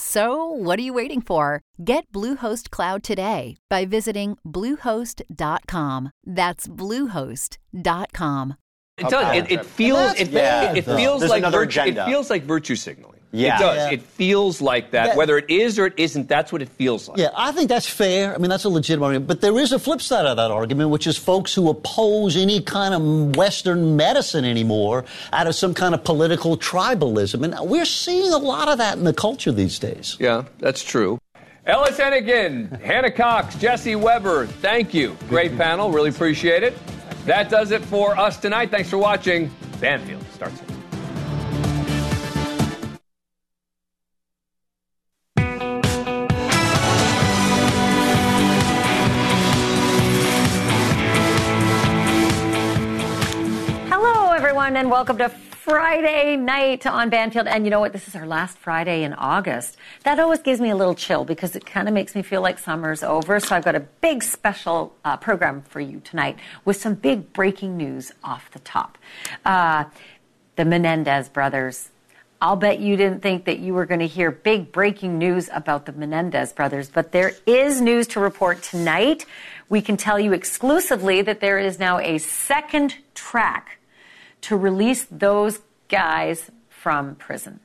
So, what are you waiting for? Get Bluehost Cloud today by visiting Bluehost.com. That's Bluehost.com. It does. It, it feels. It, yeah, it, it feels There's like another virtue. It feels like virtue signaling. Yeah. It does. Yeah. It feels like that. That- Whether it is or it isn't, that's what it feels like. Yeah, I think that's fair. I mean, that's a legitimate argument. But there is a flip side of that argument, which is folks who oppose any kind of Western medicine anymore out of some kind of political tribalism. And we're seeing a lot of that in the culture these days. Yeah, that's true. Ellis Hennigan, Hannah Cox, Jesse Weber, thank you. Great panel. Really appreciate it. That does it for us tonight. Thanks for watching. Banfield starts. Everyone, and welcome to Friday night on Banfield. And you know what? This is our last Friday in August. That always gives me a little chill because it kind of makes me feel like summer's over. So I've got a big special uh, program for you tonight with some big breaking news off the top. Uh, the Menendez brothers. I'll bet you didn't think that you were going to hear big breaking news about the Menendez brothers, but there is news to report tonight. We can tell you exclusively that there is now a second track to release those guys from prison.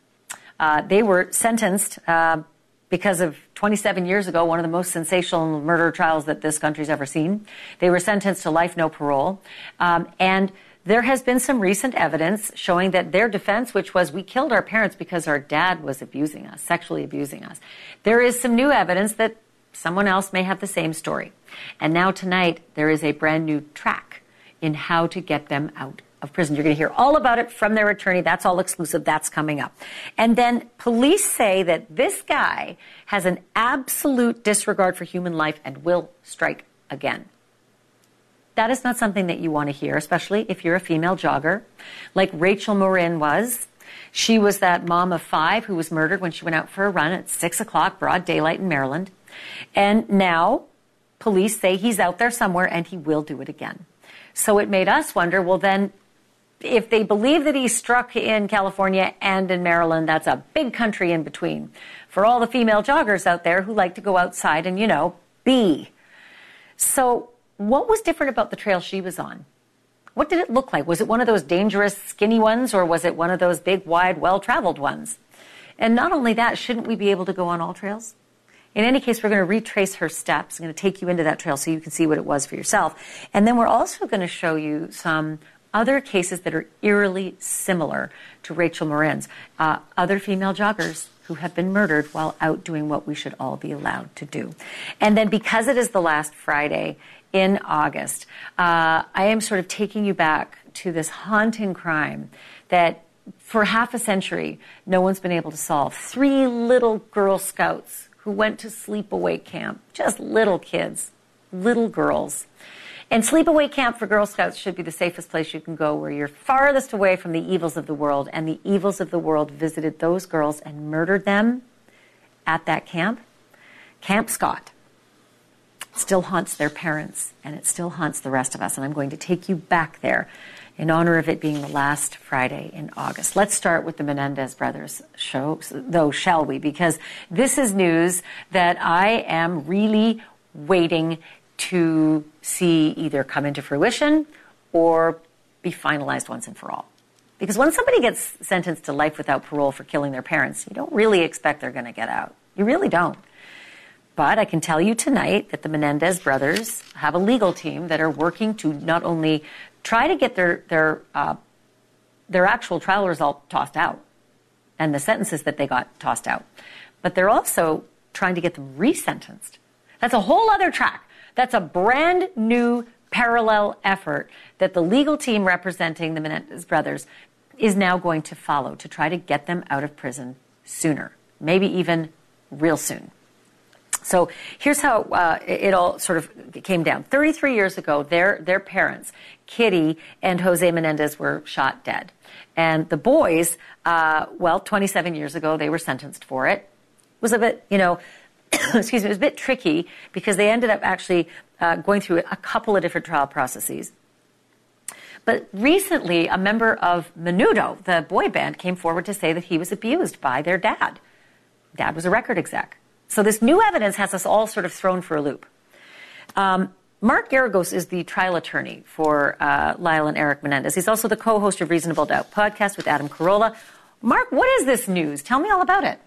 Uh, they were sentenced uh, because of 27 years ago, one of the most sensational murder trials that this country's ever seen. They were sentenced to life, no parole. Um, and there has been some recent evidence showing that their defense, which was we killed our parents because our dad was abusing us, sexually abusing us, there is some new evidence that someone else may have the same story. And now tonight, there is a brand new track in how to get them out of prison. You're going to hear all about it from their attorney. That's all exclusive. That's coming up. And then police say that this guy has an absolute disregard for human life and will strike again. That is not something that you want to hear, especially if you're a female jogger, like Rachel Morin was. She was that mom of five who was murdered when she went out for a run at six o'clock, broad daylight in Maryland. And now police say he's out there somewhere and he will do it again. So it made us wonder well, then, if they believe that he struck in California and in Maryland, that's a big country in between. For all the female joggers out there who like to go outside and, you know, be. So, what was different about the trail she was on? What did it look like? Was it one of those dangerous, skinny ones, or was it one of those big, wide, well traveled ones? And not only that, shouldn't we be able to go on all trails? In any case, we're going to retrace her steps. I'm going to take you into that trail so you can see what it was for yourself. And then we're also going to show you some other cases that are eerily similar to Rachel Morin's. Uh, other female joggers who have been murdered while out doing what we should all be allowed to do. And then because it is the last Friday in August, uh, I am sort of taking you back to this haunting crime that for half a century no one's been able to solve. Three little Girl Scouts who went to sleepaway camp, just little kids, little girls. And sleepaway camp for Girl Scouts should be the safest place you can go where you're farthest away from the evils of the world. And the evils of the world visited those girls and murdered them at that camp. Camp Scott still haunts their parents and it still haunts the rest of us. And I'm going to take you back there in honor of it being the last Friday in August. Let's start with the Menendez brothers show, though, shall we? Because this is news that I am really waiting to see either come into fruition or be finalized once and for all. Because when somebody gets sentenced to life without parole for killing their parents, you don't really expect they're going to get out. You really don't. But I can tell you tonight that the Menendez brothers have a legal team that are working to not only try to get their their uh, their actual trial result tossed out and the sentences that they got tossed out, but they're also trying to get them resentenced. That's a whole other track. That's a brand new parallel effort that the legal team representing the Menendez brothers is now going to follow to try to get them out of prison sooner, maybe even real soon. So here's how uh, it all sort of came down. 33 years ago, their, their parents, Kitty and Jose Menendez, were shot dead. And the boys, uh, well, 27 years ago, they were sentenced for it. It was a bit, you know, excuse me, it was a bit tricky because they ended up actually uh, going through a couple of different trial processes. But recently, a member of Menudo, the boy band, came forward to say that he was abused by their dad. Dad was a record exec. So this new evidence has us all sort of thrown for a loop. Um, Mark Geragos is the trial attorney for uh, Lyle and Eric Menendez. He's also the co-host of Reasonable Doubt podcast with Adam Carolla. Mark, what is this news? Tell me all about it.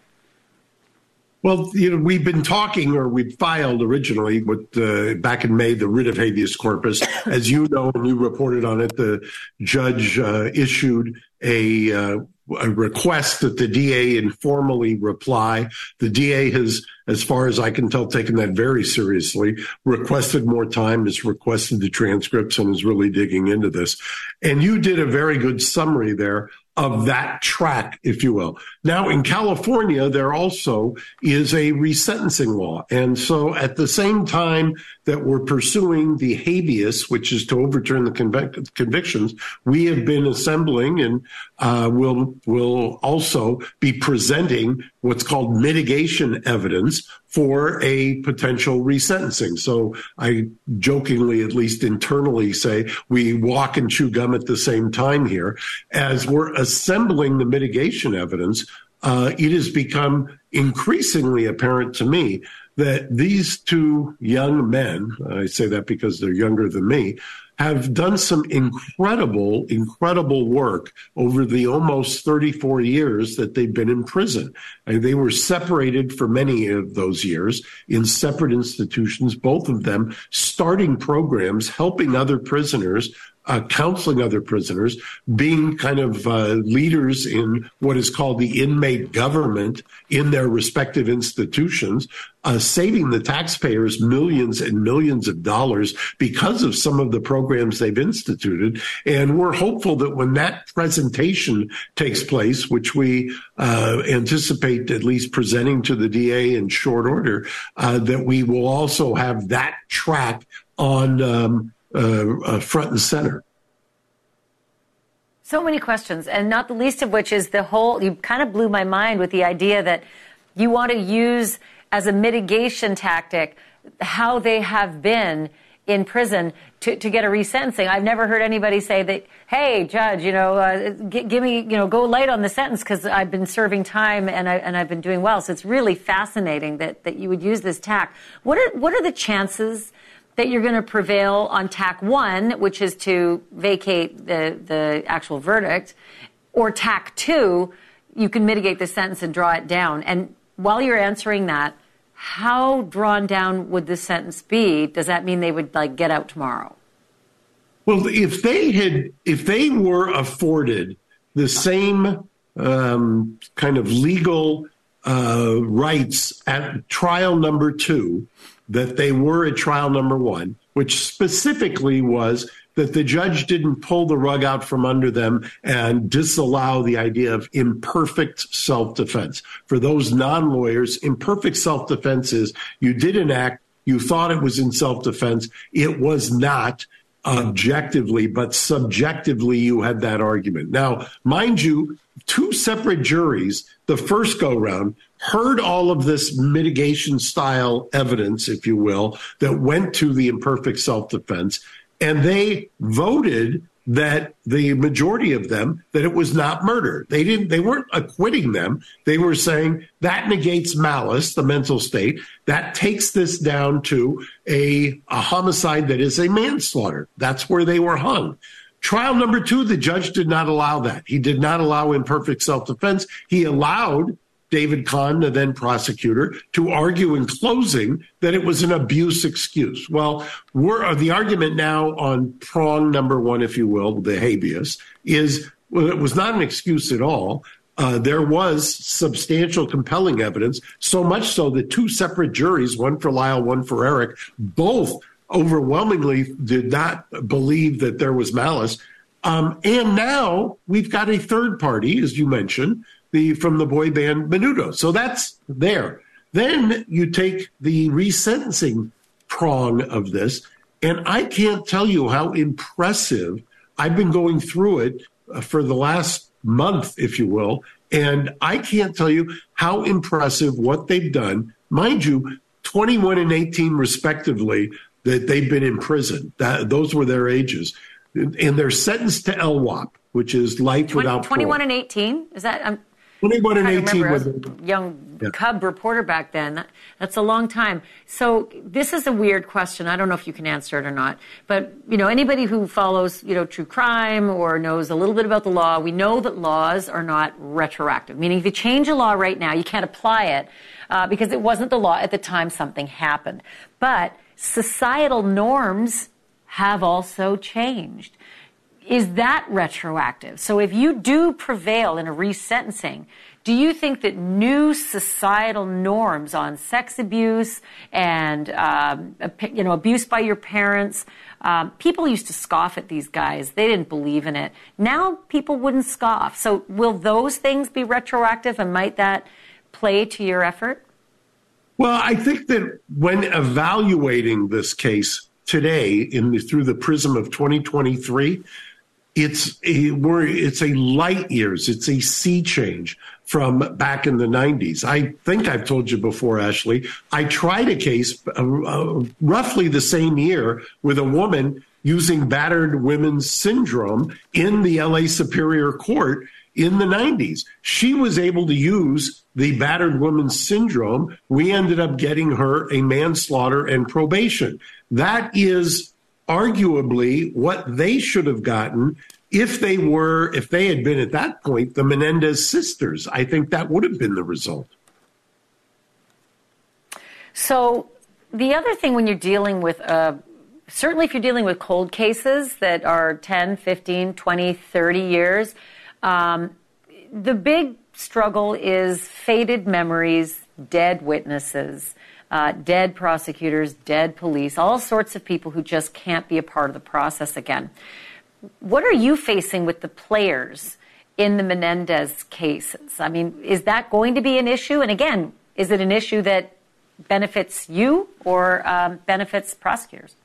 Well, you know, we've been talking, or we filed originally with uh, back in May the writ of habeas corpus. As you know, and you reported on it, the judge uh, issued a, uh, a request that the DA informally reply. The DA has, as far as I can tell, taken that very seriously. Requested more time, has requested the transcripts, and is really digging into this. And you did a very good summary there of that track, if you will. Now, in California, there also is a resentencing law. And so at the same time that we're pursuing the habeas, which is to overturn the convic- convictions, we have been assembling and uh, will will also be presenting what's called mitigation evidence for a potential resentencing. So I jokingly, at least internally, say we walk and chew gum at the same time here. As we're assembling the mitigation evidence, uh, it has become increasingly apparent to me that these two young men, I say that because they're younger than me, have done some incredible, incredible work over the almost 34 years that they've been in prison. And they were separated for many of those years in separate institutions, both of them starting programs, helping other prisoners uh, counseling other prisoners, being kind of uh, leaders in what is called the inmate government in their respective institutions, uh, saving the taxpayers millions and millions of dollars because of some of the programs they've instituted. And we're hopeful that when that presentation takes place, which we uh, anticipate at least presenting to the DA in short order, uh, that we will also have that track on um, uh, uh, front and center. So many questions, and not the least of which is the whole. You kind of blew my mind with the idea that you want to use as a mitigation tactic how they have been in prison to, to get a resentencing. I've never heard anybody say that, hey, judge, you know, uh, g- give me, you know, go light on the sentence because I've been serving time and, I, and I've been doing well. So it's really fascinating that, that you would use this tack. What are, what are the chances that you're going to prevail on tack one, which is to vacate the, the actual verdict, or tack two, you can mitigate the sentence and draw it down. And while you're answering that, how drawn down would the sentence be? Does that mean they would like get out tomorrow? Well, if they had, if they were afforded the same um, kind of legal uh, rights at trial number two that they were at trial number one, which specifically was that the judge didn't pull the rug out from under them and disallow the idea of imperfect self defense. For those non lawyers, imperfect self defense is you did an act, you thought it was in self defense, it was not objectively, but subjectively, you had that argument. Now, mind you, two separate juries, the first go round, heard all of this mitigation style evidence, if you will, that went to the imperfect self defense, and they voted that the majority of them that it was not murder. They didn't they weren't acquitting them. They were saying that negates malice, the mental state. That takes this down to a, a homicide that is a manslaughter. That's where they were hung. Trial number two, the judge did not allow that. He did not allow imperfect self defense. He allowed David Conn, the then prosecutor, to argue in closing that it was an abuse excuse. Well, uh, the argument now on prong number one, if you will, the habeas, is well, it was not an excuse at all. uh, there was substantial, compelling evidence, so much so that two separate juries, one for Lyle, one for Eric, both overwhelmingly did not believe that there was malice. Um, and now we've got a third party, as you mentioned, the from the boy band Menudo. So that's there. Then you take the resentencing prong of this, and I can't tell you how impressive I've been going through it uh, for the last month, if you will, and I can't tell you how impressive what they've done. Mind you, 21 and 18 respectively, that they've been in prison. That, those were their ages. And they're sentenced to LWOP, which is life 20, without 21 parole. and 18? Is that? I'm 21 and 18 was a young yeah. cub reporter back then. That, that's a long time. So this is a weird question. I don't know if you can answer it or not. But you know, anybody who follows you know true crime or knows a little bit about the law, we know that laws are not retroactive. Meaning, if you change a law right now, you can't apply it uh, because it wasn't the law at the time something happened. But societal norms have also changed is that retroactive? So if you do prevail in a resentencing, do you think that new societal norms on sex abuse and um, you know abuse by your parents, um, people used to scoff at these guys. They didn't believe in it. Now people wouldn't scoff. So will those things be retroactive, and might that play to your effort? Well, I think that when evaluating this case today in the, through the prism of 2023 it's a it's a light years. It's a sea change from back in the 90s i think i've told you before Ashleigh i tried a case uh, uh, roughly the same year with a woman using battered women's syndrome in the la superior court in the 90s she was able to use the battered woman's syndrome. We ended up getting her a manslaughter and probation. That is arguably what they should have gotten if they were, if they had been at that point the Menendez sisters. I think that would have been the result. So, the other thing when you're dealing with, uh, certainly if you're dealing with cold cases that are 10, 15, 20, 30 years, um, the big struggle is faded memories, dead witnesses uh, dead prosecutors, dead police, all sorts of people who just can't be a part of the process again. What are you facing with the players in the Menendez cases? I mean, is that going to be an issue? And again, is it an issue that benefits you or um, benefits prosecutors?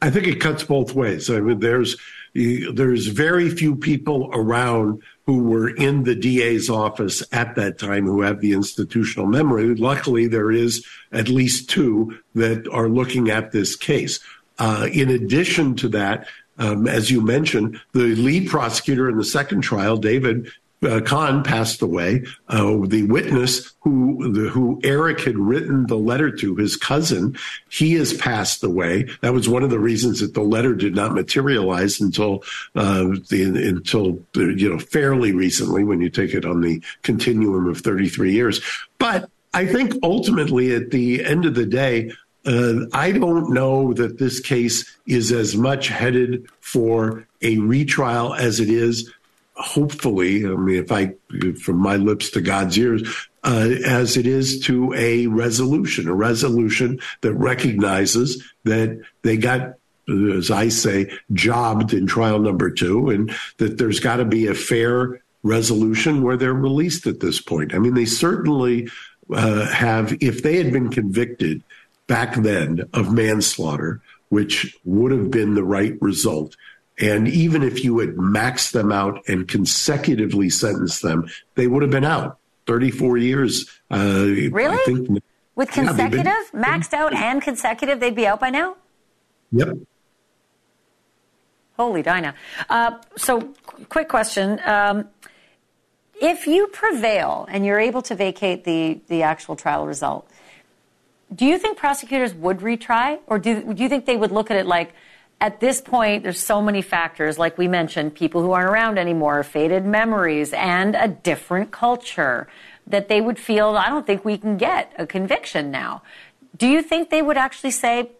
I think it cuts both ways. I mean, there's there's very few people around who were in the DA's office at that time who have the institutional memory. Luckily, there is at least two that are looking at this case. Uh, in addition to that, um, as you mentioned, the lead prosecutor in the second trial, David, uh, Conn passed away. Uh, the witness who the, who Eric had written the letter to, his cousin, he has passed away. That was one of the reasons that the letter did not materialize until uh, the until you know fairly recently, when you take it on the continuum of 33 years. But I think ultimately, at the end of the day, uh, I don't know that this case is as much headed for a retrial as it is hopefully, I mean, if I, from my lips to God's ears, uh, as it is to a resolution, a resolution that recognizes that they got, as I say, jobbed in trial number two, and that there's got to be a fair resolution where they're released at this point. I mean, they certainly uh, have, if they had been convicted back then of manslaughter, which would have been the right result, and even if you had maxed them out and consecutively sentenced them, they would have been out 34 years. Uh, really? Think, With consecutive, yeah, been, maxed out and consecutive, they'd be out by now? Yep. Holy Dinah. Uh, so, quick question. Um, if you prevail and you're able to vacate the, the actual trial result, do you think prosecutors would retry? Or do, do you think they would look at it like, at this point, there's so many factors, like we mentioned, people who aren't around anymore, faded memories, and a different culture that they would feel, I don't think we can get a conviction now. Do you think they would actually say,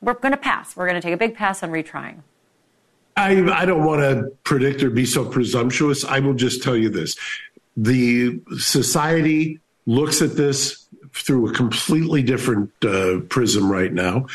we're going to pass, we're going to take a big pass on retrying? I, I don't want to predict or be so presumptuous. I will just tell you this the society looks at this through a completely different uh, prism right now.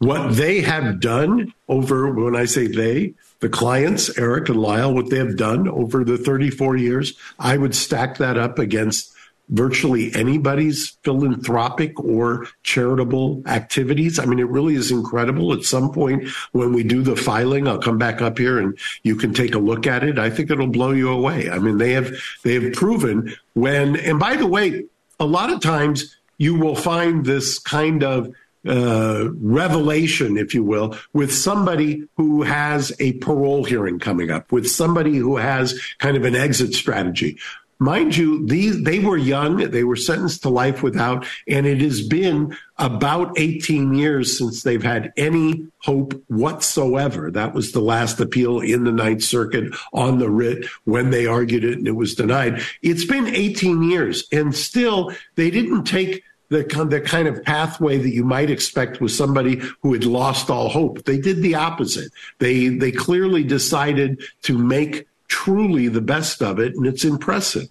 What they have done over, when I say they, the clients, Eric and Lyle, what they have done over the 34 years, I would stack that up against virtually anybody's philanthropic or charitable activities. I mean, it really is incredible. At some point, when we do the filing, I'll come back up here and you can take a look at it. I think it'll blow you away. I mean, they have they have proven when, and by the way, a lot of times you will find this kind of uh, revelation, if you will, with somebody who has a parole hearing coming up, with somebody who has kind of an exit strategy. Mind you, these, they were young. They were sentenced to life without, and it has been about 18 years since they've had any hope whatsoever. That was the last appeal in the Ninth Circuit on the writ when they argued it and it was denied. It's been 18 years and still they didn't take the, the kind of pathway that you might expect with somebody who had lost all hope. They did the opposite. They, they clearly decided to make truly the best of it, and it's impressive.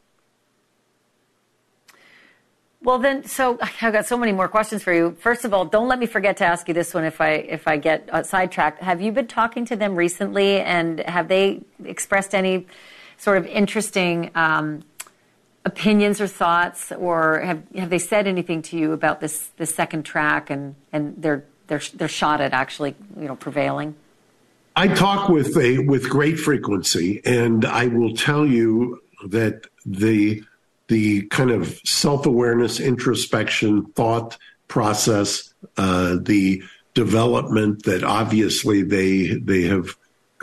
Well, then, so I've got so many more questions for you. First of all, don't let me forget to ask you this one if I if I get uh, sidetracked. Have you been talking to them recently, and have they expressed any sort of interesting um, opinions or thoughts, or have have they said anything to you about this this second track and and their their their shot at actually you know prevailing? I talk with a with great frequency, and I will tell you that the the kind of self awareness, introspection, thought process, uh, the development that obviously they they have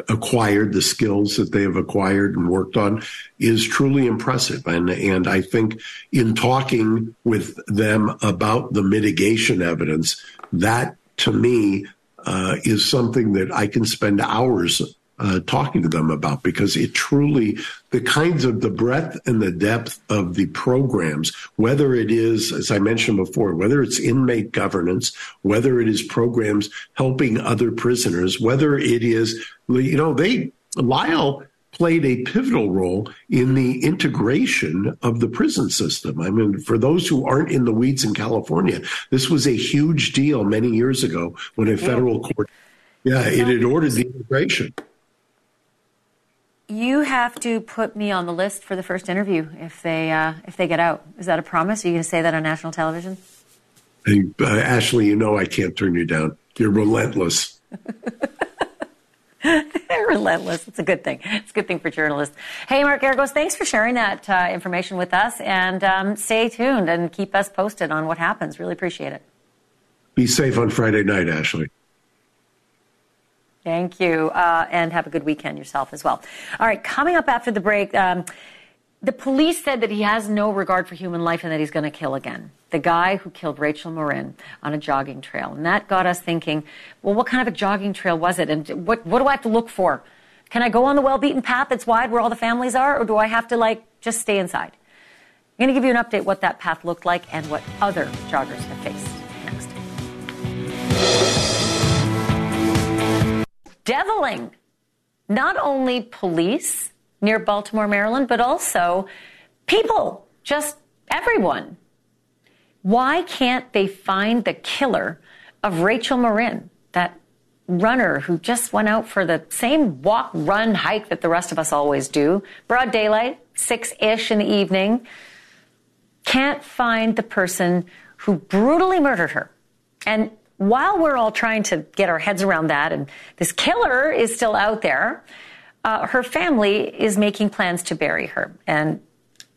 acquired, the skills that they have acquired and worked on, is truly impressive. And and I think in talking with them about the mitigation evidence, that to me uh, is something that I can spend hours uh, talking to them about because it truly the kinds of the breadth and the depth of the programs whether it is as i mentioned before whether it's inmate governance whether it is programs helping other prisoners whether it is you know they lyle played a pivotal role in the integration of the prison system. I mean, for those who aren't in the weeds in California, this was a huge deal many years ago when a federal court, yeah, it had ordered the integration. You have to put me on the list for the first interview if they uh, if they get out. Is that a promise? Are you going to say that on national television? Hey, uh, Ashleigh, you know I can't turn you down. You're relentless. They're relentless. It's a good thing. It's a good thing for journalists. Hey, Mark Geragos, thanks for sharing that uh, information with us. And um, stay tuned and keep us posted on what happens. Really appreciate it. Be safe on Friday night, Ashleigh. Thank you. Uh, and have a good weekend yourself as well. All right, coming up after the break. Um, the police said that he has no regard for human life and that he's going to kill again. The guy who killed Rachel Morin on a jogging trail. And that got us thinking, well, what kind of a jogging trail was it? And what, what do I have to look for? Can I go on the well beaten path that's wide where all the families are? Or do I have to, like, just stay inside? I'm going to give you an update what that path looked like and what other joggers have faced Deviling. Not only police, near Baltimore, Maryland, but also people, just everyone. Why can't they find the killer of Rachel Morin, that runner who just went out for the same walk, run, hike that the rest of us always do? Broad daylight, six ish in the evening. Can't find the person who brutally murdered her. And while we're all trying to get our heads around that, and this killer is still out there, uh, her family is making plans to bury her, and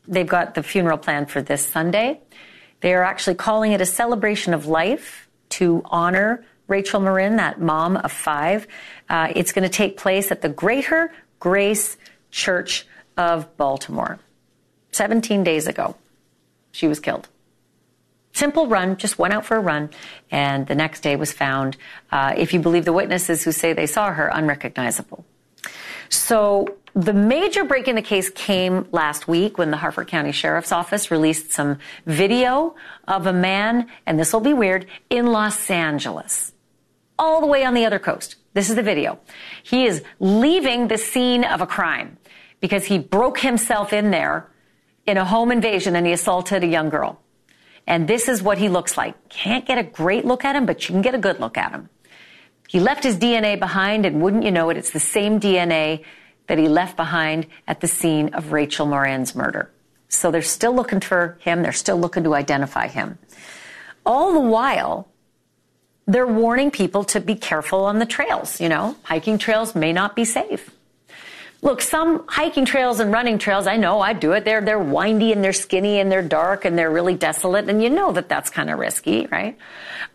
they've got the funeral plan for this Sunday. They are actually calling it a celebration of life to honor Rachel Morin, that mom of five. Uh, it's going to take place at the Greater Grace Church of Baltimore. 17 days ago, she was killed. Simple run, just went out for a run, and the next day was found, uh, if you believe the witnesses who say they saw her, unrecognizable. So the major break in the case came last week when the Harford County Sheriff's Office released some video of a man, and this will be weird, in Los Angeles, all the way on the other coast. This is the video. He is leaving the scene of a crime because he broke himself in there in a home invasion and he assaulted a young girl. And this is what he looks like. Can't get a great look at him, but you can get a good look at him. He left his DNA behind, and wouldn't you know it, it's the same DNA that he left behind at the scene of Rachel Morin's murder. So they're still looking for him, they're still looking to identify him. All the while, they're warning people to be careful on the trails. You know, hiking trails may not be safe. Look, some hiking trails and running trails, I know I do it. They're, they're windy and they're skinny and they're dark and they're really desolate. And you know that that's kind of risky, right?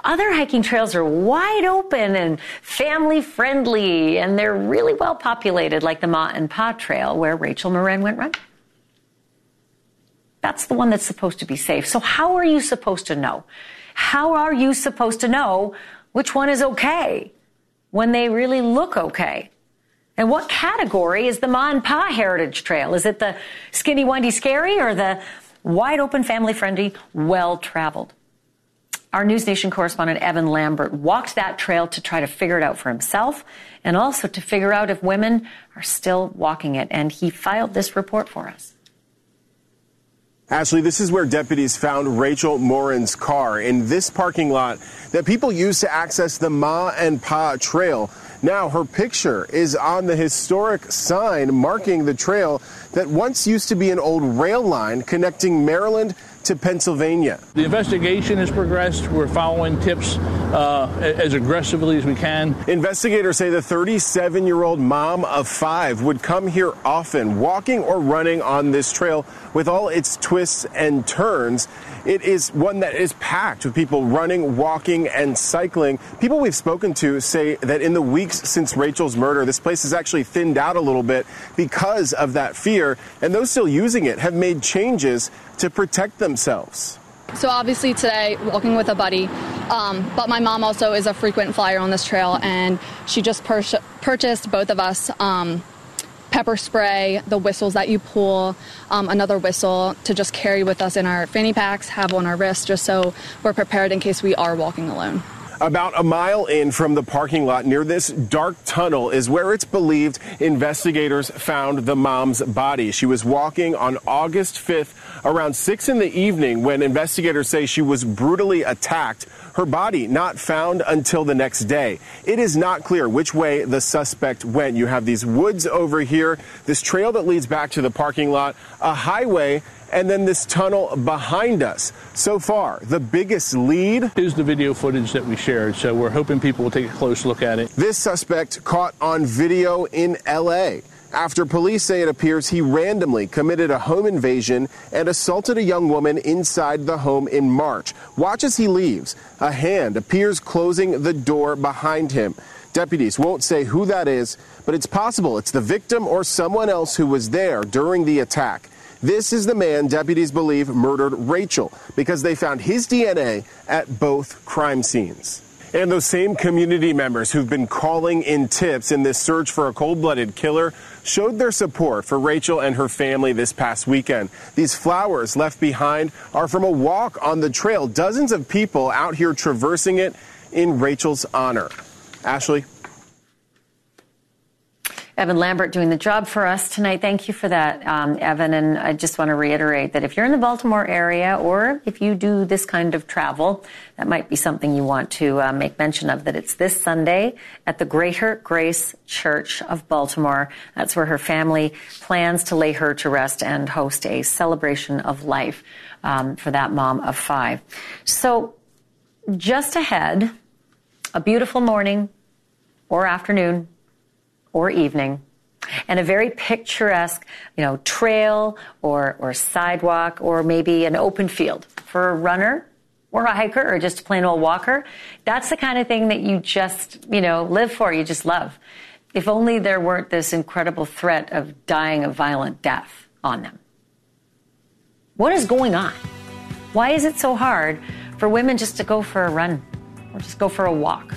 Other hiking trails are wide open and family friendly and they're really well populated, like the Ma and Pa Trail where Rachel Morin went running. That's the one that's supposed to be safe. So how are you supposed to know? How are you supposed to know which one is okay when they really look okay? And what category is the Ma and Pa Heritage Trail? Is it the skinny, windy, scary, or the wide open, family friendly, well traveled? Our News Nation correspondent Evan Lambert walked that trail to try to figure it out for himself and also to figure out if women are still walking it. And he filed this report for us. Ashleigh, this is where deputies found Rachel Morin's car in this parking lot that people use to access the Ma and Pa Trail. Now, her picture is on the historic sign marking the trail that once used to be an old rail line connecting Maryland to Pennsylvania. The investigation has progressed. We're following tips uh, as aggressively as we can. Investigators say the 37 year old mom of five would come here often, walking or running on this trail with all its twists and turns. It is one that is packed with people running, walking, and cycling. People we've spoken to say that in the weeks since Rachel's murder, this place has actually thinned out a little bit because of that fear, and those still using it have made changes to protect themselves. So obviously today, walking with a buddy, um, but my mom also is a frequent flyer on this trail, and she just pur- purchased both of us um, pepper spray, the whistles that you pull, um, another whistle to just carry with us in our fanny packs, have on our wrists, just so we're prepared in case we are walking alone. About a mile in from the parking lot near this dark tunnel is where it's believed investigators found the mom's body. She was walking on August 5th around 6 in the evening when investigators say she was brutally attacked her body not found until the next day. It is not clear which way the suspect went. You have these woods over here, this trail that leads back to the parking lot, a highway, and then this tunnel behind us. So far, the biggest lead is the video footage that we shared. So we're hoping people will take a close look at it. This suspect caught on video in LA after police say it appears he randomly committed a home invasion and assaulted a young woman inside the home in March. Watch as he leaves. A hand appears closing the door behind him. Deputies won't say who that is, but it's possible it's the victim or someone else who was there during the attack. This is the man deputies believe murdered Rachel because they found his DNA at both crime scenes. And those same community members who've been calling in tips in this search for a cold blooded killer showed their support for Rachel and her family this past weekend. These flowers left behind are from a walk on the trail. Dozens of people out here traversing it in Rachel's honor. Ashleigh? Evan Lambert doing the job for us tonight. Thank you for that, um, Evan. And I just want to reiterate that if you're in the Baltimore area or if you do this kind of travel, that might be something you want to uh, make mention of. That it's this Sunday at the Greater Grace Church of Baltimore. That's where her family plans to lay her to rest and host a celebration of life um, for that mom of five. So, just ahead, a beautiful morning or afternoon or evening and a very picturesque, you know, trail or, or sidewalk or maybe an open field for a runner or a hiker or just a plain old walker. That's the kind of thing that you just, you know, live for, you just love. If only there weren't this incredible threat of dying a violent death on them. What is going on? Why is it so hard for women just to go for a run or just go for a walk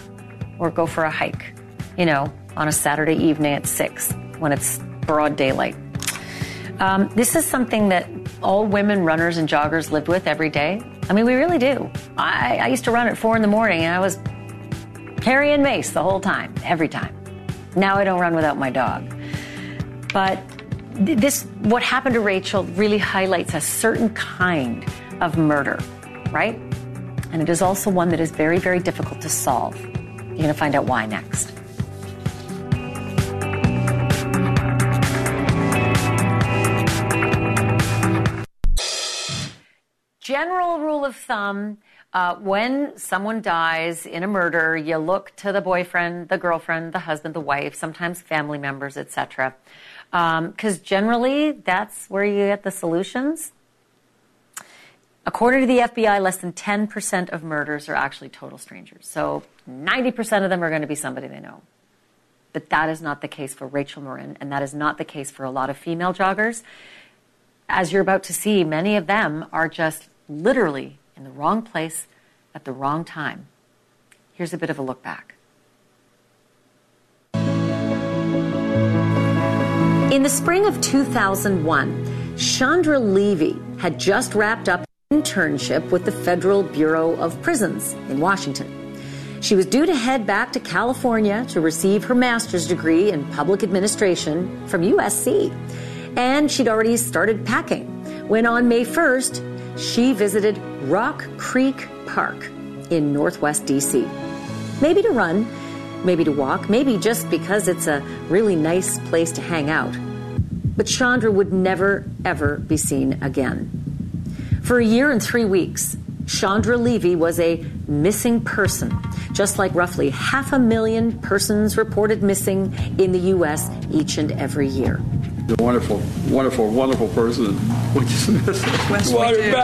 or go for a hike, you know, on a Saturday evening at 6 when it's broad daylight? Um, this is something that all women runners and joggers live with every day. I mean, we really do. I, I used to run at 4 in the morning and I was carrying mace the whole time, every time. Now I don't run without my dog. But this, what happened to Rachel really highlights a certain kind of murder, right? And it is also one that is very, very difficult to solve. You're going to find out why next. General rule of thumb uh, when someone dies in a murder, you look to the boyfriend, the girlfriend, the husband, the wife, sometimes family members, etc. Because um, generally, that's where you get the solutions. According to the FBI, less than 10% of murders are actually total strangers. So 90% of them are going to be somebody they know. But that is not the case for Rachel Morin, and that is not the case for a lot of female joggers. As you're about to see, many of them are just literally in the wrong place at the wrong time. Here's a bit of a look back. In the spring of 2001, Chandra Levy had just wrapped up an internship with the Federal Bureau of Prisons in Washington. She was due to head back to California to receive her master's degree in public administration from USC. And she'd already started packing when on May 1st, she visited Rock Creek Park in Northwest DC. Maybe to run, maybe to walk, maybe just because it's a really nice place to hang out. But Chandra would never, ever be seen again. For a year and three weeks, Chandra Levy was a missing person, just like roughly half a million persons reported missing in the U.S. each and every year. A wonderful, wonderful, wonderful person. We just miss her. Yes, we do.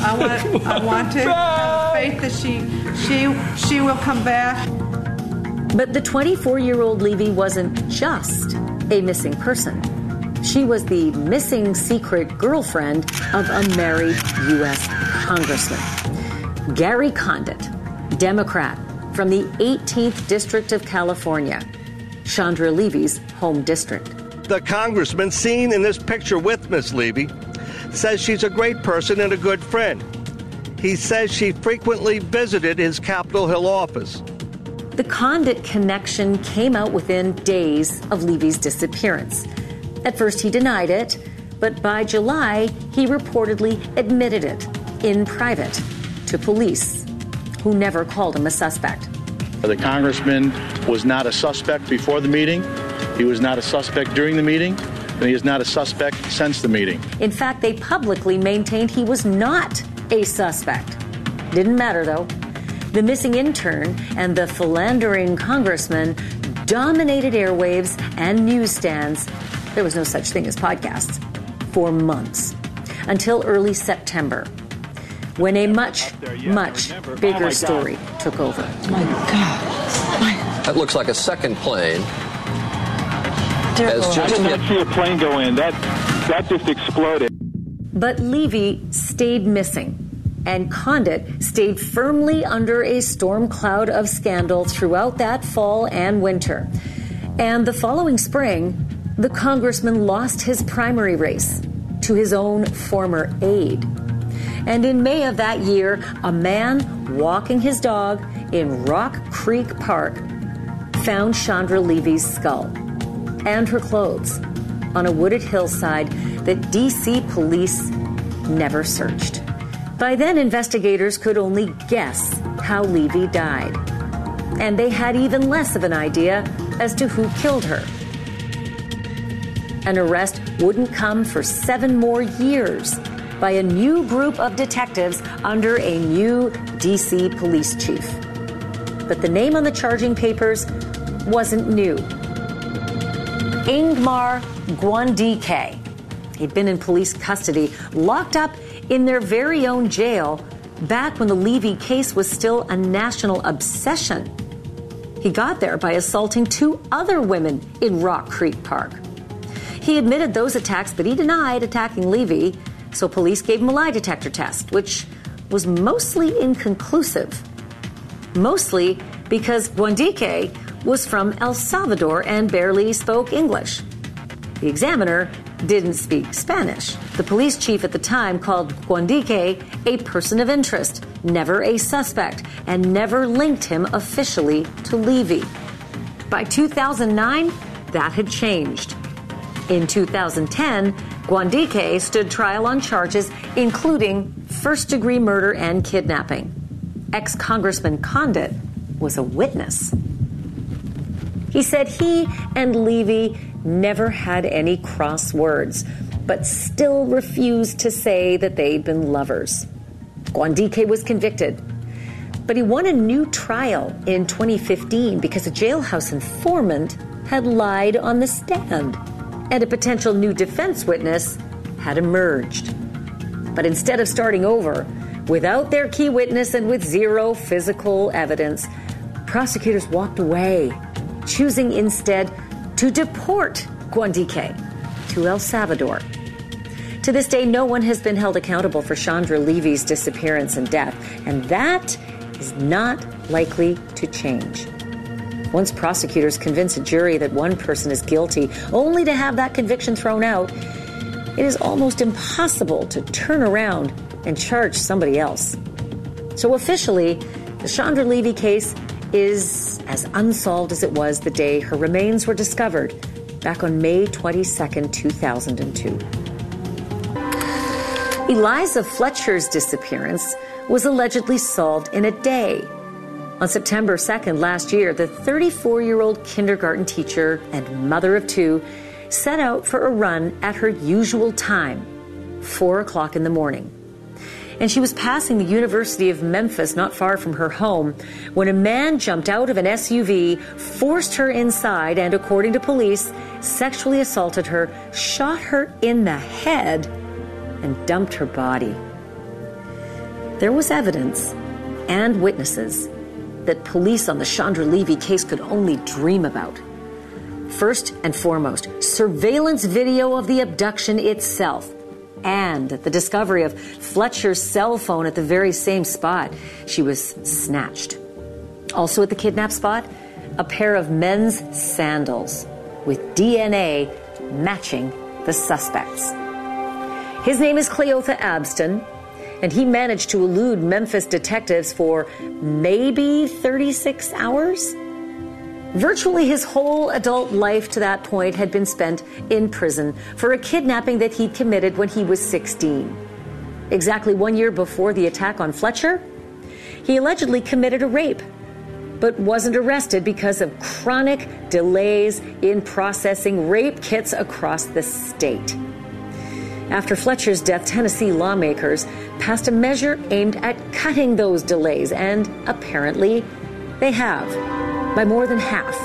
I want, I want to have faith that she, she, she will come back. But the 24 year old Levy wasn't just a missing person. She was the missing secret girlfriend of a married U.S. congressman. Gary Condit, Democrat from the 18th District of California, Chandra Levy's home district. The congressman seen in this picture with Miss Levy says she's a great person and a good friend. He says she frequently visited his Capitol Hill office. The Condit connection came out within days of Levy's disappearance. At first, he denied it, but by July, he reportedly admitted it in private to police, who never called him a suspect. The congressman was not a suspect before the meeting, he was not a suspect during the meeting, and he is not a suspect since the meeting. In fact, they publicly maintained he was not a suspect. Didn't matter, though. The missing intern and the philandering congressman dominated airwaves and newsstands. There was no such thing as podcasts for months until early September when a much, much bigger oh story took over. My God. My... That looks like a second plane. As just I did not see a plane go in. That, that just exploded. But Levy stayed missing and Condit stayed firmly under a storm cloud of scandal throughout that fall and winter. And the following spring, the congressman lost his primary race to his own former aide. And in May of that year, a man walking his dog in Rock Creek Park found Chandra Levy's skull and her clothes on a wooded hillside that DC police never searched. By then, investigators could only guess how Levy died. And they had even less of an idea as to who killed her. An arrest wouldn't come for seven more years by a new group of detectives under a new DC police chief. But the name on the charging papers wasn't new. Ingmar Guandique. He'd been in police custody, locked up in their very own jail back when the Levy case was still a national obsession. He got there by assaulting two other women in Rock Creek Park. He admitted those attacks, but he denied attacking Levy, so police gave him a lie detector test, which was mostly inconclusive. Mostly because Guandique was from El Salvador and barely spoke English. The examiner didn't speak Spanish. The police chief at the time called Guandique a person of interest, never a suspect, and never linked him officially to Levy. By 2009, that had changed. In 2010, Guandique stood trial on charges including first degree murder and kidnapping. Ex Congressman Condit was a witness. He said he and Levy never had any cross words, but still refused to say that they'd been lovers. Guandique was convicted, but he won a new trial in 2015 because a jailhouse informant had lied on the stand, and a potential new defense witness had emerged. But instead of starting over, without their key witness and with zero physical evidence, prosecutors walked away, choosing instead to deport Guandique to El Salvador. To this day, no one has been held accountable for Chandra Levy's disappearance and death, and that is not likely to change. Once prosecutors convince a jury that one person is guilty, only to have that conviction thrown out, it is almost impossible to turn around and charge somebody else. So officially, the Chandra Levy case is as unsolved as it was the day her remains were discovered back on May 22, 2002. Eliza Fletcher's disappearance was allegedly solved in a day. On September 2nd last year, the 34 year old kindergarten teacher and mother of two set out for a run at her usual time, 4 o'clock in the morning. And she was passing the University of Memphis not far from her home when a man jumped out of an SUV, forced her inside, and according to police, sexually assaulted her, shot her in the head, and dumped her body. There was evidence and witnesses that police on the Chandra Levy case could only dream about. First and foremost, surveillance video of the abduction itself and the discovery of Fletcher's cell phone at the very same spot she was snatched. Also at the kidnap spot, a pair of men's sandals with DNA matching the suspects. His name is Cleotha Abston, and he managed to elude Memphis detectives for maybe 36 hours. Virtually his whole adult life to that point had been spent in prison for a kidnapping that he'd committed when he was 16. Exactly one year before the attack on Fletcher, he allegedly committed a rape, but wasn't arrested because of chronic delays in processing rape kits across the state. After Fletcher's death, Tennessee lawmakers passed a measure aimed at cutting those delays, and apparently they have, by more than half.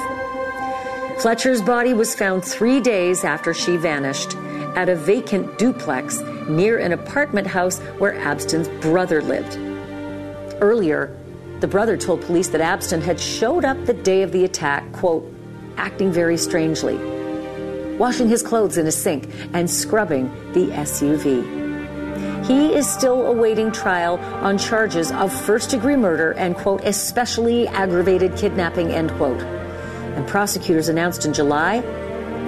Fletcher's body was found three days after she vanished at a vacant duplex near an apartment house where Abston's brother lived. Earlier, the brother told police that Abston had showed up the day of the attack, quote, acting very strangely washing his clothes in a sink, and scrubbing the SUV. He is still awaiting trial on charges of first degree murder and, quote, especially aggravated kidnapping, end quote. And prosecutors announced in July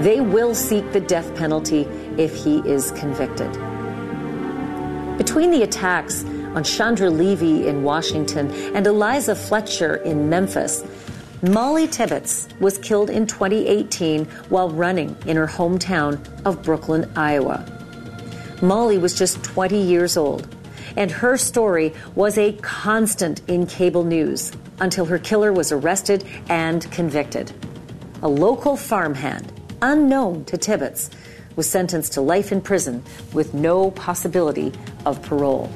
they will seek the death penalty if he is convicted. Between the attacks on Chandra Levy in Washington and Eliza Fletcher in Memphis, Molly Tibbetts was killed in 2018 while running in her hometown of Brooklyn, Iowa. Molly was just 20 years old, and her story was a constant in cable news until her killer was arrested and convicted. A local farmhand, unknown to Tibbetts, was sentenced to life in prison with no possibility of parole.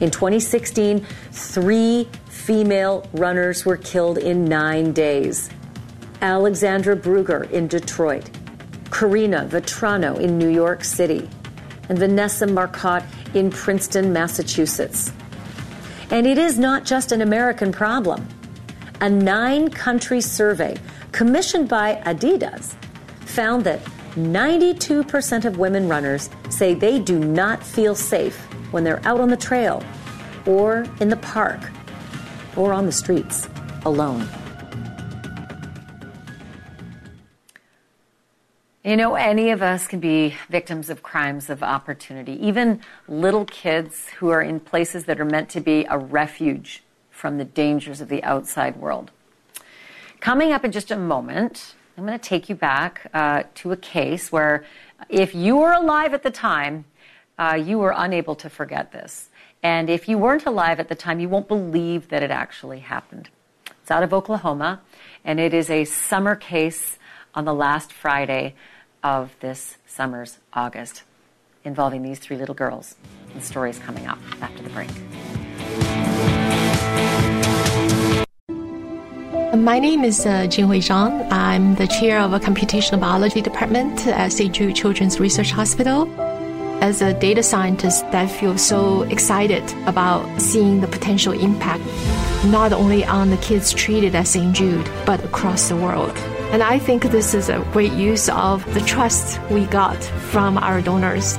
In 2016, three female runners were killed in nine days. Alexandra Brueger in Detroit, Karina Vetrano in New York City, and Vanessa Marcotte in Princeton, Massachusetts. And it is not just an American problem. A nine country survey commissioned by Adidas found that 92% of women runners say they do not feel safe when they're out on the trail or in the park or on the streets alone. You know, any of us can be victims of crimes of opportunity, even little kids who are in places that are meant to be a refuge from the dangers of the outside world. Coming up in just a moment, I'm going to take you back uh, to a case where, if you were alive at the time, uh, you were unable to forget this. And if you weren't alive at the time, you won't believe that it actually happened. It's out of Oklahoma, and it is a summer case on the last Friday of this summer's August involving these three little girls. The story is coming up after the break. My name is uh, Jinghui Zhang. I'm the chair of a computational biology department at St. Jude Children's Research Hospital. As a data scientist, I feel so excited about seeing the potential impact, not only on the kids treated at St. Jude, but across the world. And I think this is a great use of the trust we got from our donors.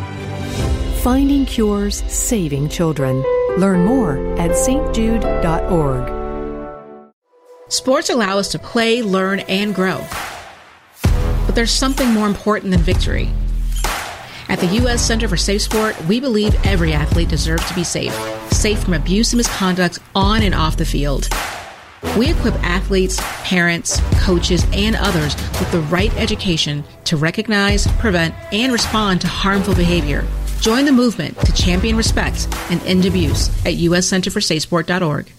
Finding cures, saving children. Learn more at stjude.org. Sports allow us to play, learn, and grow. But there's something more important than victory. At the U.S. Center for Safe Sport, we believe every athlete deserves to be safe, safe from abuse and misconduct on and off the field. We equip athletes, parents, coaches, and others with the right education to recognize, prevent, and respond to harmful behavior. Join the movement to champion respect and end abuse at uscenterforsafesport.org.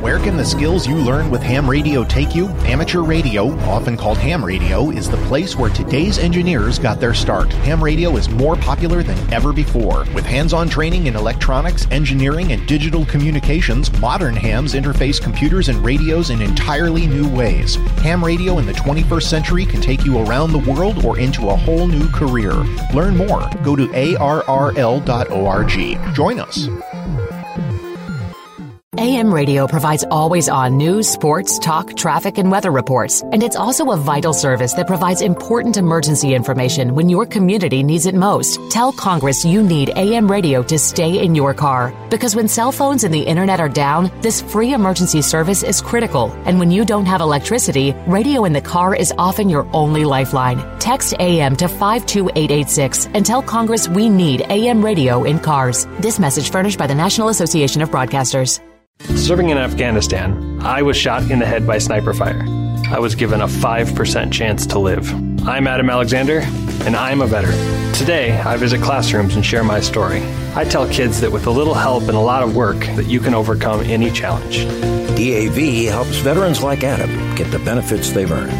Where can the skills you learn with ham radio take you? Amateur radio, often called ham radio, is the place where today's engineers got their start. Ham radio is more popular than ever before. With hands on training in electronics, engineering, and digital communications, modern hams interface computers and radios in entirely new ways. Ham radio in the 21st century can take you around the world or into a whole new career. Learn more. Go to arrl.org. Join us. AM radio provides always on news, sports, talk, traffic, and weather reports. And it's also a vital service that provides important emergency information when your community needs it most. Tell Congress you need AM radio to stay in your car. Because when cell phones and the internet are down, this free emergency service is critical. And when you don't have electricity, radio in the car is often your only lifeline. Text AM to 52886 and tell Congress we need AM radio in cars. This message furnished by the National Association of Broadcasters. Serving in Afghanistan, I was shot in the head by sniper fire. I was given a 5% chance to live. I'm Adam Alexander, and I'm a veteran. Today, I visit classrooms and share my story. I tell kids that with a little help and a lot of work, that you can overcome any challenge. DAV helps veterans like Adam get the benefits they've earned.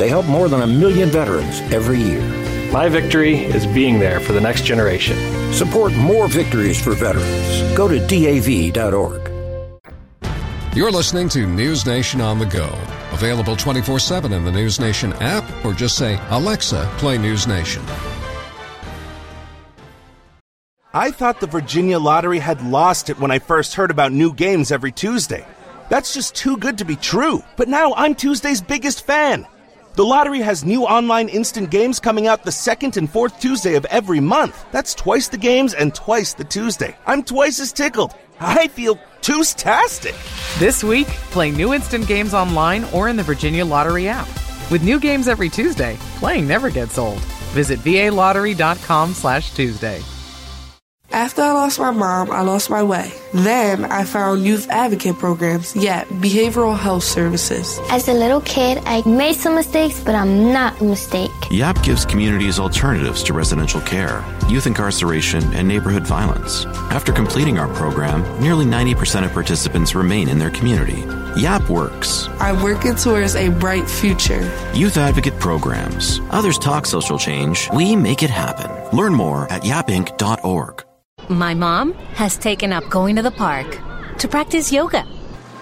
They help more than a million veterans every year. My victory is being there for the next generation. Support more victories for veterans. Go to DAV.org. You're listening to News Nation on the go. Available 24 7 in the News Nation app or just say, Alexa, play News Nation. I thought the Virginia Lottery had lost it when I first heard about new games every Tuesday. That's just too good to be true. But now I'm Tuesday's biggest fan. The lottery has new online instant games coming out the second and fourth Tuesday of every month. That's twice the games and twice the Tuesday. I'm twice as tickled. I feel two's-tastic. This week, play new instant games online or in the Virginia Lottery app. With new games every Tuesday, playing never gets old. Visit VALottery.com slash Tuesday. After I lost my mom, I lost my way. Then I found youth advocate programs, yet behavioral health services. As a little kid, I made some mistakes, but I'm not a mistake. YAP gives communities alternatives to residential care, youth incarceration, and neighborhood violence. After completing our program, nearly 90% of participants remain in their community. YAP works. I'm working towards a bright future. Youth Advocate Programs. Others talk social change. We make it happen. Learn more at yapinc.org. My mom has taken up going to the park to practice yoga.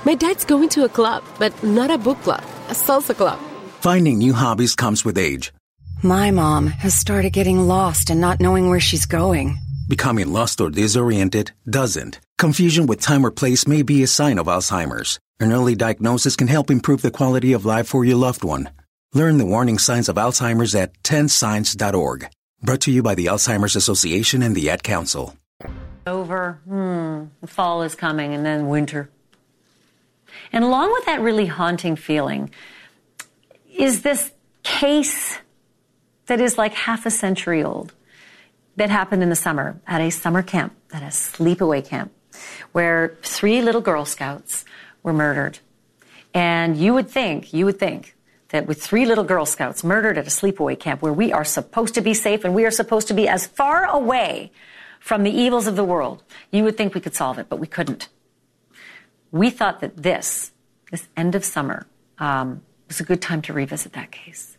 My dad's going to a club, but not a book club, a salsa club. Finding new hobbies comes with age. My mom has started getting lost and not knowing where she's going. Becoming lost or disoriented doesn't. Confusion with time or place may be a sign of Alzheimer's. An early diagnosis can help improve the quality of life for your loved one. Learn the warning signs of Alzheimer's at 10signs.org. Brought to you by the Alzheimer's Association and the Ad Council. Over, hmm, fall is coming and then winter. And along with that really haunting feeling is this case that is like half a century old that happened in the summer at a summer camp, at a sleepaway camp, where three little Girl Scouts were murdered. And you would think, you would think that with three little Girl Scouts murdered at a sleepaway camp where we are supposed to be safe and we are supposed to be as far away from the evils of the world, you would think we could solve it, but we couldn't. We thought that this, this end of summer, um, was a good time to revisit that case.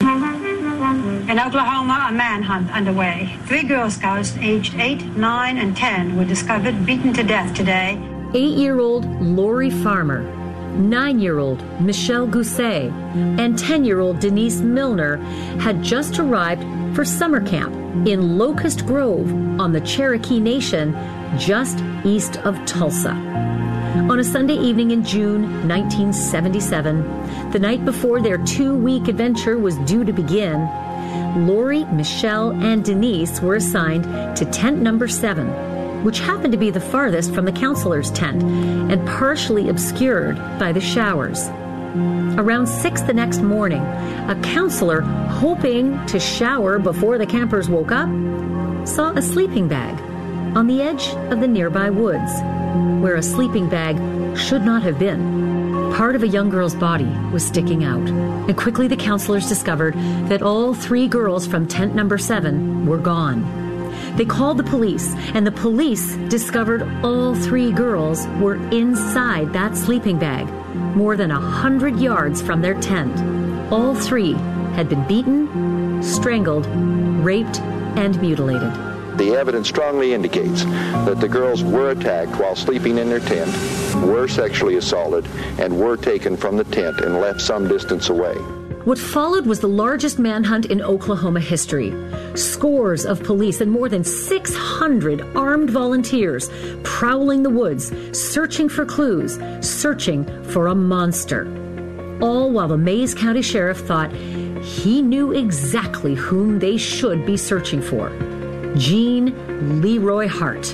In Oklahoma, a manhunt underway. Three Girl Scouts aged 8, 9, and 10 were discovered beaten to death today. Eight year old Lori Farmer, nine year old Michelle Guse, and 10 year old Denise Milner had just arrived for summer camp in Locust Grove on the Cherokee Nation just east of Tulsa. On a Sunday evening in June 1977, the night before their two week adventure was due to begin, Lori, Michelle, and Denise were assigned to tent number seven, which happened to be the farthest from the counselor's tent and partially obscured by the showers. Around 6 the next morning, a counselor, hoping to shower before the campers woke up, saw a sleeping bag on the edge of the nearby woods, where a sleeping bag should not have been. Part of a young girl's body was sticking out, and quickly the counselors discovered that all three girls from tent number seven were gone. They called the police, and the police discovered all three girls were inside that sleeping bag, more than a hundred yards from their tent. All three had been beaten, strangled, raped, and mutilated. The evidence strongly indicates that the girls were attacked while sleeping in their tent, were sexually assaulted, and were taken from the tent and left some distance away. What followed was the largest manhunt in Oklahoma history. Scores of police and more than 600 armed volunteers prowling the woods, searching for clues, searching for a monster. All while the Mayes County Sheriff thought he knew exactly whom they should be searching for Gene Leroy Hart.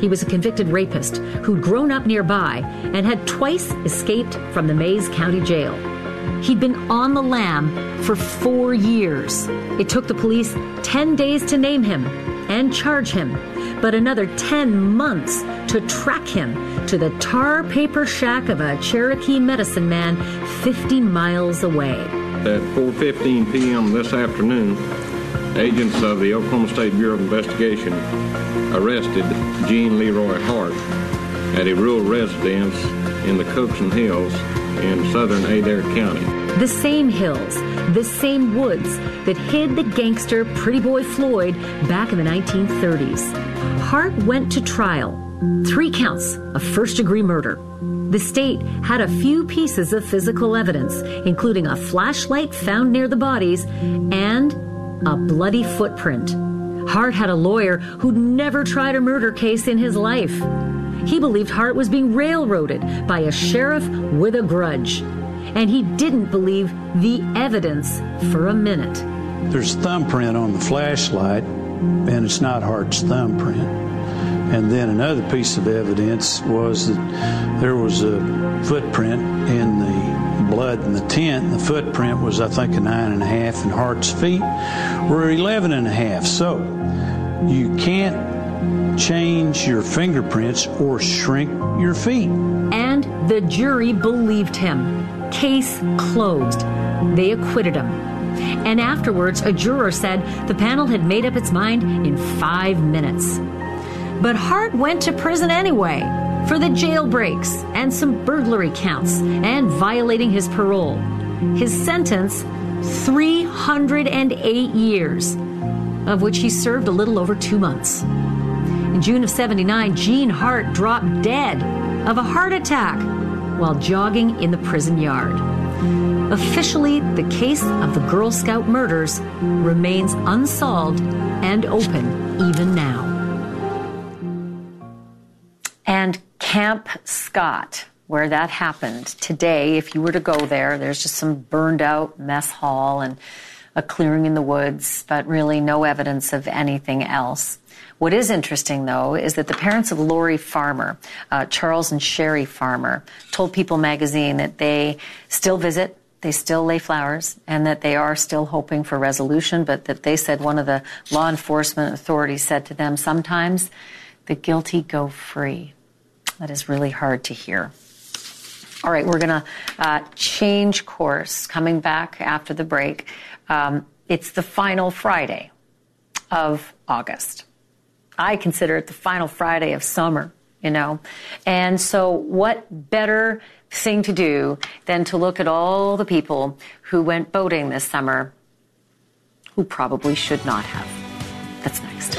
He was a convicted rapist who'd grown up nearby and had twice escaped from the Mayes County Jail. He'd been on the lam for four years. It took the police 10 days to name him and charge him, but another 10 months to track him to the tar paper shack of a Cherokee medicine man 50 miles away. At 4:15 p.m. this afternoon, agents of the Oklahoma State Bureau of Investigation arrested Gene Leroy Hart at a rural residence in the Cookson Hills in southern Adair County. The same hills, the same woods that hid the gangster Pretty Boy Floyd back in the 1930s. Hart went to trial. Three counts of first degree murder. The state had a few pieces of physical evidence, including a flashlight found near the bodies and a bloody footprint. Hart had a lawyer who'd never tried a murder case in his life. He believed Hart was being railroaded by a sheriff with a grudge. And he didn't believe the evidence for a minute. There's thumbprint on the flashlight, and it's not Hart's thumbprint. And then another piece of evidence was that there was a footprint in the blood in the tent. The footprint was, I think, a nine and a half, and Hart's feet were 11 and a half. So you can't change your fingerprints or shrink your feet. And the jury believed him. Case closed. They acquitted him. And afterwards, a juror said the panel had made up its mind in five minutes. But Hart went to prison anyway for the jailbreaks and some burglary counts and violating his parole. His sentence 308 years, of which he served a little over two months. In June of 79, Gene Hart dropped dead of a heart attack while jogging in the prison yard. Officially, the case of the Girl Scout murders remains unsolved and open even now. And Camp Scott, where that happened today, if you were to go there, there's just some burned out mess hall and a clearing in the woods, but really no evidence of anything else. What is interesting, though, is that the parents of Lori Farmer, uh, Charles and Sherry Farmer, told People magazine that they still visit, they still lay flowers, and that they are still hoping for resolution, but that they said one of the law enforcement authorities said to them, sometimes the guilty go free. That is really hard to hear. All right, we're going to uh, change course coming back after the break. Um, it's the final Friday of August. I consider it the final Friday of summer, you know. And so, what better thing to do than to look at all the people who went boating this summer who probably should not have? That's next.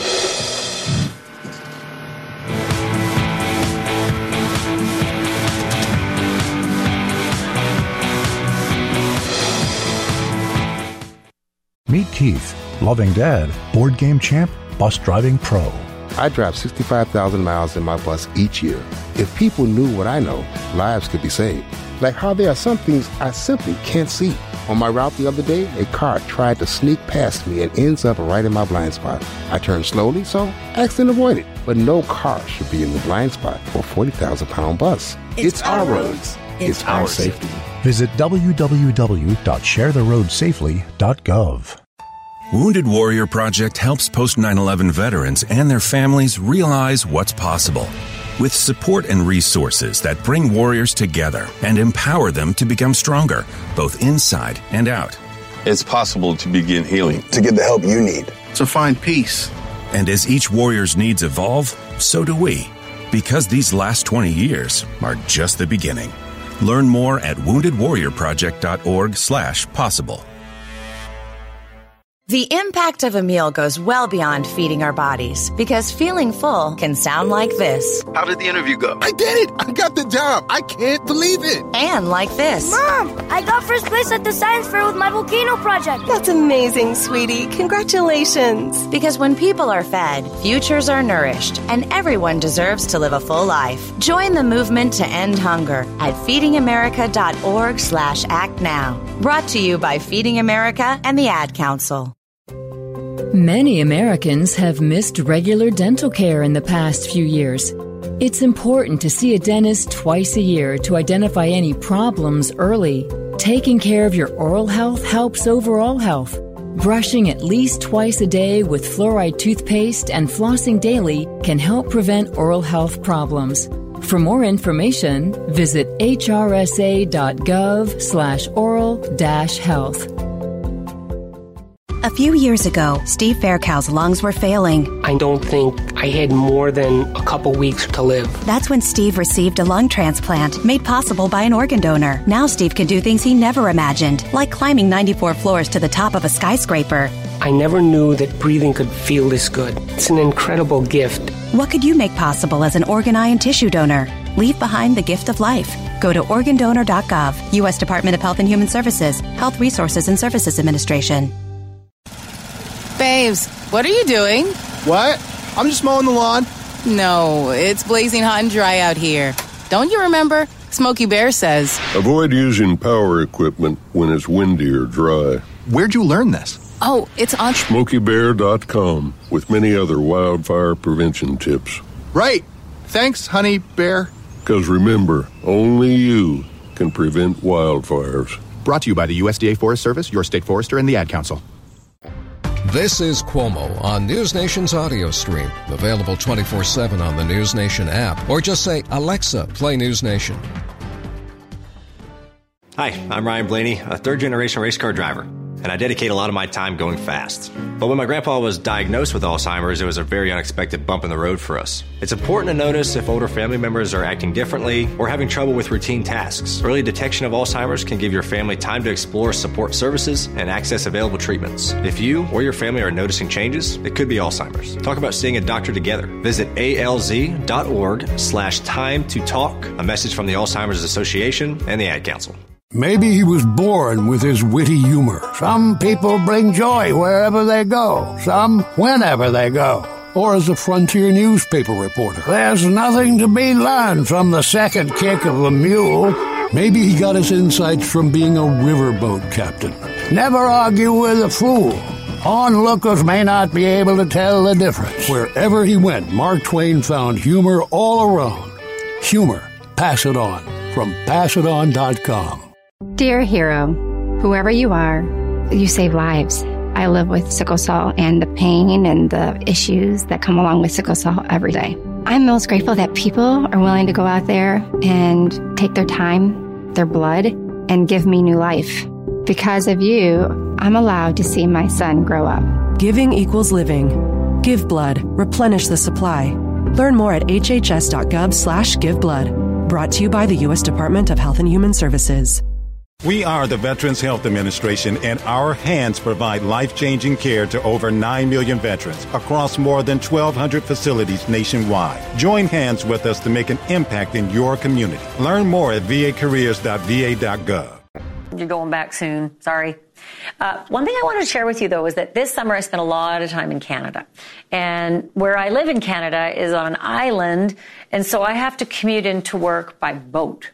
Meet Keith, loving dad, board game champ, bus driving pro. I drive 65,000 miles in my bus each year. If people knew what I know, lives could be saved. Like how there are some things I simply can't see. On my route the other day, a car tried to sneak past me and ends up right in my blind spot. I turned slowly, so accident avoided. But no car should be in the blind spot for a 40,000 pound bus. It's It's, our our roads. roads. It's, It's our our safety. Visit www.sharetheroadsafely.gov. Wounded Warrior Project helps post 9 11 veterans and their families realize what's possible. With support and resources that bring warriors together and empower them to become stronger, both inside and out. It's possible to begin healing, to get the help you need, to find peace. And as each warrior's needs evolve, so do we. Because these last 20 years are just the beginning. Learn more at woundedwarriorproject.org/possible. The impact of a meal goes well beyond feeding our bodies because feeling full can sound like this. How did the interview go? I did it! I got the job! I can't believe it! And like this. Mom, I got first place at the science fair with my volcano project. That's amazing, sweetie. Congratulations. Because when people are fed, futures are nourished, and everyone deserves to live a full life. Join the movement to end hunger at feedingamerica.org slash act now. Brought to you by Feeding America and the Ad Council. Many Americans have missed regular dental care in the past few years. It's important to see a dentist twice a year to identify any problems early. Taking care of your oral health helps overall health. Brushing at least twice a day with fluoride toothpaste and flossing daily can help prevent oral health problems. For more information, visit hrsa.gov slash oral health. A few years ago, Steve Faircow's lungs were failing. I don't think I had more than a couple weeks to live. That's when Steve received a lung transplant made possible by an organ donor. Now Steve can do things he never imagined, like climbing 94 floors to the top of a skyscraper. I never knew that breathing could feel this good. It's an incredible gift. What could you make possible as an organ, eye, and tissue donor? Leave behind the gift of life. Go to organdonor.gov, U.S. Department of Health and Human Services, Health Resources and Services Administration. Babes, what are you doing? What? I'm just mowing the lawn. No, it's blazing hot and dry out here. Don't you remember? Smokey Bear says. Avoid using power equipment when it's windy or dry. Where'd you learn this? Oh, it's on. SmokeyBear.com with many other wildfire prevention tips. Right. Thanks, honey bear. Because remember, only you can prevent wildfires. Brought to you by the USDA Forest Service, your state forester, and the Ad Council. This is Cuomo on News Nation's audio stream. Available 24 7 on the News Nation app, or just say, Alexa, play News Nation. Hi, I'm Ryan Blaney, a third generation race car driver, and I dedicate a lot of my time going fast. But when my grandpa was diagnosed with Alzheimer's, it was a very unexpected bump in the road for us. It's important to notice if older family members are acting differently or having trouble with routine tasks. Early detection of Alzheimer's can give your family time to explore support services and access available treatments. If you or your family are noticing changes, it could be Alzheimer's. Talk about seeing a doctor together. Visit alz.org slash time to talk, a message from the Alzheimer's Association and the Ad Council. Maybe he was born with his witty humor. Some people bring joy wherever they go, some whenever they go. Or as a frontier newspaper reporter. There's nothing to be learned from the second kick of a mule. Maybe he got his insights from being a riverboat captain. Never argue with a fool. Onlookers may not be able to tell the difference. Wherever he went, Mark Twain found humor all around. Humor, pass it on from passiton.com. Dear hero, whoever you are, you save lives. I live with sickle cell and the pain and the issues that come along with sickle cell every day. I'm most grateful that people are willing to go out there and take their time their blood and give me new life. Because of you, I'm allowed to see my son grow up. Giving equals living. Give blood. Replenish the supply. Learn more at hhs.gov slash give blood. Brought to you by the U.S. Department of Health and Human Services. We are the Veterans Health Administration, and our hands provide life changing care to over 9 million veterans across more than 1,200 facilities nationwide. Join hands with us to make an impact in your community. Learn more at vacareers.va.gov. You're going back soon. Sorry. Uh, one thing I wanted to share with you, though, is that this summer I spent a lot of time in Canada. And where I live in Canada is on an island, and so I have to commute into work by boat.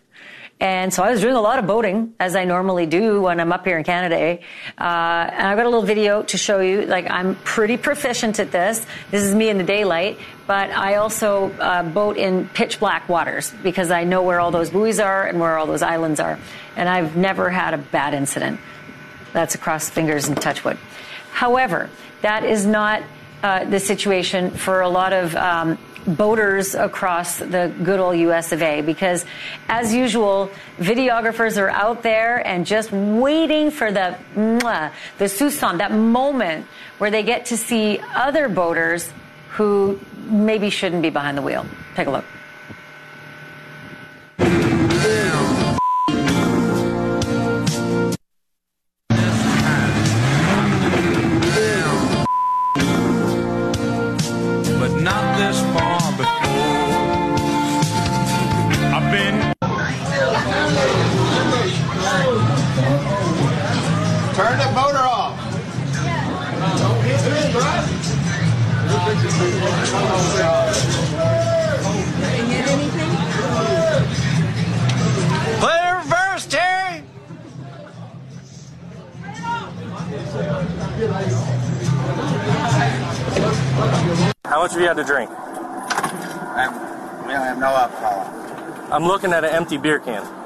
And so I was doing a lot of boating, as I normally do when I'm up here in Canada. Eh? Uh, and I've got a little video to show you. Like, I'm pretty proficient at this. This is me in the daylight. But I also uh, boat in pitch black waters because I know where all those buoys are and where all those islands are. And I've never had a bad incident. That's across fingers and touch wood. However, that is not uh, the situation for a lot of um, boaters across the good old US of A because, as usual, videographers are out there and just waiting for the mwah, the sousson, that moment where they get to see other boaters who maybe shouldn't be behind the wheel. Take a look. Turn the motor off. Play reverse, Terry! How much have you had to drink? I'm, we don't have no alcohol. I'm looking at an empty beer can.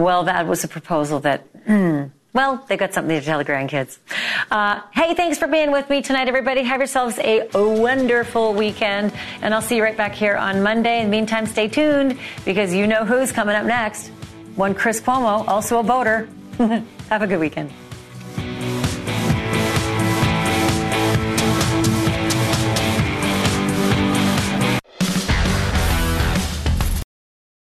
Well, that was a proposal that, hmm, well, they got something to tell the grandkids. Uh, hey, thanks for being with me tonight, everybody. Have yourselves a wonderful weekend, and I'll see you right back here on Monday. In the meantime, stay tuned because you know who's coming up next. One Chris Cuomo, also a boater. Have a good weekend.